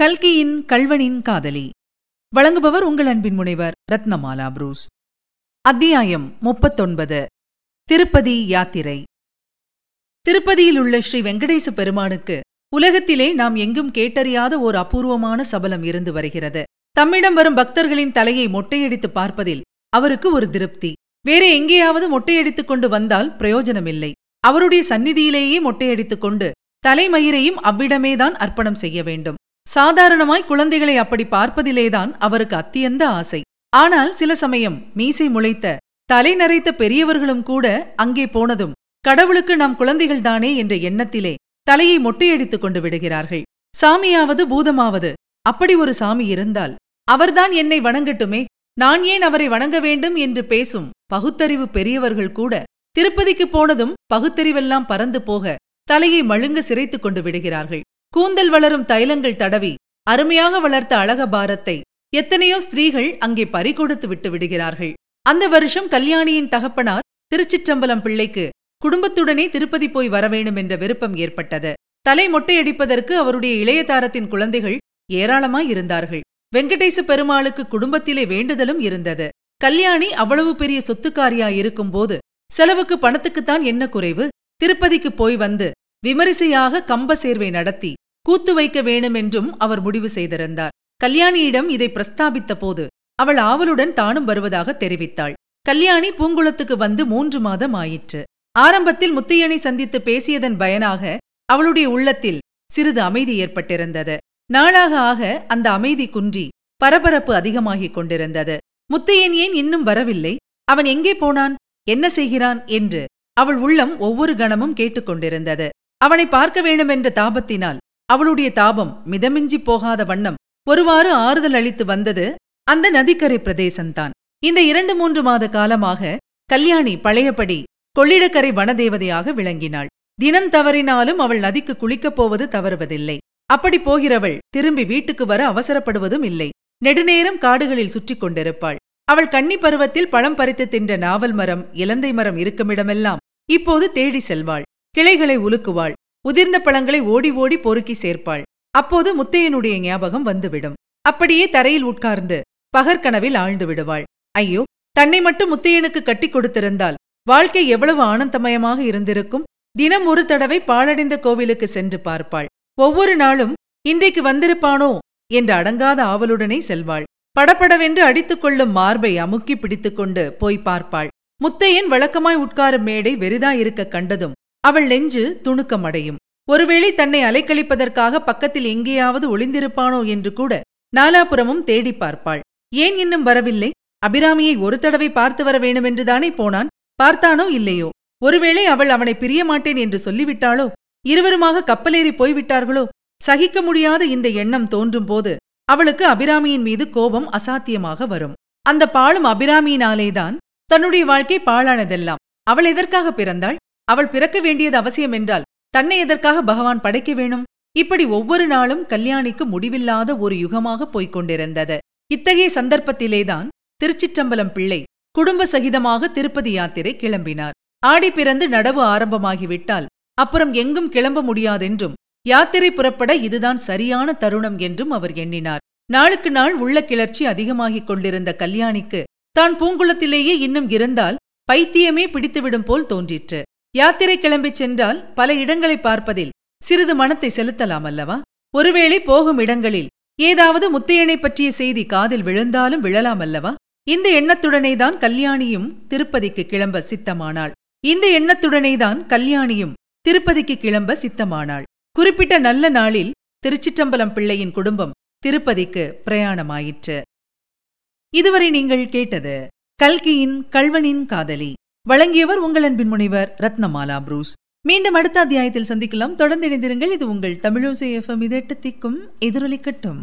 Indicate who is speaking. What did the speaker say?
Speaker 1: கல்கியின் கல்வனின் காதலி. வழங்குபவர் உங்கள் அன்பின் முனைவர் ரத்னமாலா புரூஸ். அத்தியாயம் முப்பத்தொன்பது. திருப்பதி யாத்திரை. திருப்பதியில் உள்ள ஸ்ரீ வெங்கடேச பெருமானுக்கு உலகத்திலே நாம் எங்கும் கேட்டறியாத ஓர் அபூர்வமான சபலம் இருந்து வருகிறது. தம்மிடம் வரும் பக்தர்களின் தலையை மொட்டையடித்து பார்ப்பதில் அவருக்கு ஒரு திருப்தி. வேற எங்கேயாவது மொட்டையடித்துக் கொண்டு வந்தால் பிரயோஜனமில்லை. அவருடைய சந்நிதியிலேயே மொட்டையடித்துக் கொண்டு தலைமயிரையும் அவ்விடமேதான் அர்ப்பணம் செய்ய வேண்டும். சாதாரணமாய் குழந்தைகளை அப்படி பார்ப்பதிலேதான் அவருக்கு அத்தியந்த ஆசை. ஆனால் சில சமயம் மீசை முளைத்த தலை நரைத்த பெரியவர்களும் கூட அங்கே போனதும் கடவுளுக்கு நாம் குழந்தைகள்தானே என்ற எண்ணத்திலே தலையை மொட்டையடித்துக் கொண்டு விடுகிறார்கள். சாமியாவது பூதமாவது அப்படி ஒரு சாமி இருந்தால் அவர்தான் என்னை வணங்கட்டுமே நான் ஏன் அவரை வணங்க வேண்டும் என்று பேசும் பகுத்தறிவு பெரியவர்கள் கூட திருப்பதிக்கு போனதும் பகுத்தறிவெல்லாம் பறந்து போக தலையை மழுங்க சிரைத்துக் கொண்டு விடுகிறார்கள். கூந்தல் வளரும் தைலங்கள் தடவி அருமையாக வளர்த்த அழக பாரத்தை எத்தனையோ ஸ்திரீகள் அங்கே பறிகொடுத்து விட்டு விடுகிறார்கள். அந்த வருஷம் கல்யாணியின் தகப்பனார் திருச்சிற்றம்பலம் பிள்ளைக்கு குடும்பத்துடனே திருப்பதி போய் வரவேணும் என்ற விருப்பம் ஏற்பட்டது. தலை மொட்டையடிப்பதற்கு அவருடைய இளையதாரத்தின் குழந்தைகள் ஏராளமாய் இருந்தார்கள். வெங்கடேச பெருமாளுக்கு குடும்பத்திலே வேண்டுதலும் இருந்தது. கல்யாணி அவ்வளவு பெரிய சொத்துக்காரியா இருக்கும்போது செலவுக்கு பணத்துக்குத்தான் என்ன குறைவு? திருப்பதிக்கு போய் வந்து விமரிசையாக கம்ப சேர்வை நடத்தி கூத்து வைக்க வேணுமென்றும் அவர் முடிவு செய்திருந்தார். கல்யாணியிடம் இதை பிரஸ்தாபித்த போது அவள் ஆவலுடன் தானும் வருவதாக தெரிவித்தாள். கல்யாணி பூங்குளத்துக்கு வந்து மூன்று மாதம் ஆயிற்று. ஆரம்பத்தில் முத்தையனை சந்தித்து பேசியதன் பயனாக அவளுடைய உள்ளத்தில் சிறிது அமைதி ஏற்பட்டிருந்தது. நாளாக ஆக அந்த அமைதி குன்றி பரபரப்பு அதிகமாகிக் கொண்டிருந்தது. முத்தையன் ஏன் இன்னும் வரவில்லை? அவன் எங்கே போனான்? என்ன செய்கிறான்? என்று அவள் உள்ளம் ஒவ்வொரு கணமும் கேட்டுக்கொண்டிருந்தது அவனை பார்க்க வேண்டுமென்ற தாபத்தினால் அவளுடைய தாபம் மிதமிஞ்சி போகாத வண்ணம் ஒருவாறு ஆறுதல் அளித்து வந்தது அந்த நதிக்கரை பிரதேசந்தான் இந்த இரண்டு மூன்று மாத காலமாக கல்யாணி பழையபடி கொள்ளிடக்கரை வனதேவதையாக விளங்கினாள். தினம் தவறினாலும் அவள் நதிக்கு குளிக்கப் போவது தவறுவதில்லை. அப்படி போகிறவள் திரும்பி வீட்டுக்கு வர அவசரப்படுவதும் இல்லை. நெடுநேரம் காடுகளில் சுற்றிக் கொண்டிருப்பாள். அவள் கன்னி பருவத்தில் பழம் பறித்து தின்ற நாவல் மரம் இலந்தை மரம் இருக்குமிடமெல்லாம் இப்போது தேடி செல்வாள். கிளைகளை உலுக்குவாள். உதிர்ந்த பழங்களை ஓடி ஓடி பொறுக்கி சேர்ப்பாள். அப்போது முத்தையனுடைய ஞாபகம் வந்துவிடும். அப்படியே தரையில் உட்கார்ந்து பகற்கனவில் ஆழ்ந்து விடுவாள். ஐயோ தன்னை மட்டும் முத்தையனுக்கு கட்டிக் கொடுத்திருந்தால் வாழ்க்கை எவ்வளவு ஆனந்தமயமாக இருந்திருக்கும். தினம் ஒரு தடவை பாழடைந்த கோவிலுக்கு சென்று பார்ப்பாள். ஒவ்வொரு நாளும் இன்றைக்கு வந்திருப்பானோ? என்று அடங்காத ஆவலுடனே செல்வாள். படபடவென்று அடித்துக் கொள்ளும் மார்பை அமுக்கி பிடித்துக்கொண்டு போய் பார்ப்பாள். முத்தையன் வழக்கமாய் உட்காரும் மேடை வெறிதாயிருக்க கண்டதும் அவள் நெஞ்சு துணுக்கமடையும். ஒருவேளை தன்னை அலைக்கழிப்பதற்காக பக்கத்தில் எங்கேயாவது ஒளிந்திருப்பானோ என்று கூட நாலாபுரமும் தேடி பார்ப்பாள். ஏன் இன்னும் வரவில்லை? அபிராமியை ஒரு தடவை பார்த்து வர வேண்டுமென்றுதானே போனான்? பார்த்தானோ இல்லையோ? ஒருவேளை அவள் அவனை பிரிய மாட்டேன் என்று சொல்லிவிட்டாளோ? இருவருமாக கப்பலேறி போய்விட்டார்களோ? சகிக்க முடியாத இந்த எண்ணம் தோன்றும் போது அவளுக்கு அபிராமியின் மீது கோபம் அசாத்தியமாக வரும். அந்த பாழும் அபிராமியினாலேதான் தன்னுடைய வாழ்க்கை பாழானதெல்லாம். அவள் எதற்காக பிறந்தாள்? அவள் பிறக்க வேண்டியது அவசியம் என்றால் தன்னை எதற்காக பகவான் படைக்க வேணும்? இப்படி ஒவ்வொரு நாளும் கல்யாணிக்கு முடிவில்லாத ஒரு யுகமாக போய்க் கொண்டிருந்தது இத்தகைய சந்தர்ப்பத்திலேதான் திருச்சிற்றம்பலம் பிள்ளை குடும்ப சகிதமாக திருப்பதி யாத்திரை கிளம்பினார். ஆடி பிறந்து நடவு ஆரம்பமாகிவிட்டால் அப்புறம் எங்கும் கிளம்ப முடியாதென்றும் யாத்திரை புறப்பட இதுதான் சரியான தருணம் என்றும் அவர் எண்ணினார். நாளுக்கு நாள் உள்ள கிளர்ச்சி அதிகமாகிக் கொண்டிருந்த கல்யாணிக்கு தான் பூங்குளத்திலேயே இன்னும் இருந்தால் பைத்தியமே பிடித்துவிடும் போல் தோன்றிற்று. யாத்திரை கிளம்பிச் சென்றால் பல இடங்களை பார்ப்பதில் சிறிது மனத்தை செலுத்தலாம் அல்லவா? ஒருவேளை போகும் இடங்களில் ஏதாவது முத்தையனை பற்றிய செய்தி காதில் விழுந்தாலும் விழலாம் அல்லவா? இந்த எண்ணத்துடனேதான் கல்யாணியும் திருப்பதிக்கு கிளம்ப சித்தமானாள். இந்த எண்ணத்துடனேதான் கல்யாணியும் திருப்பதிக்கு கிளம்ப சித்தமானாள். குறிப்பிட்ட நல்ல நாளில் திருச்சிற்றம்பலம் பிள்ளையின் குடும்பம் திருப்பதிக்கு பிரயாணமாயிற்று. இதுவரை நீங்கள் கேட்டது கல்கியின் கல்வனின் காதலி. வழங்கியவர் உங்கள் அன்பின் முனைவர் ரத்னமாலா புரூஸ். மீண்டும் அடுத்த அத்தியாயத்தில் சந்திக்கலாம். தொடர்ந்து இணைந்திருங்கள். இது உங்கள் தமிழோசை எஃப்எம் இதெட்டு திக்கும் எதிரொலிக்கட்டும்.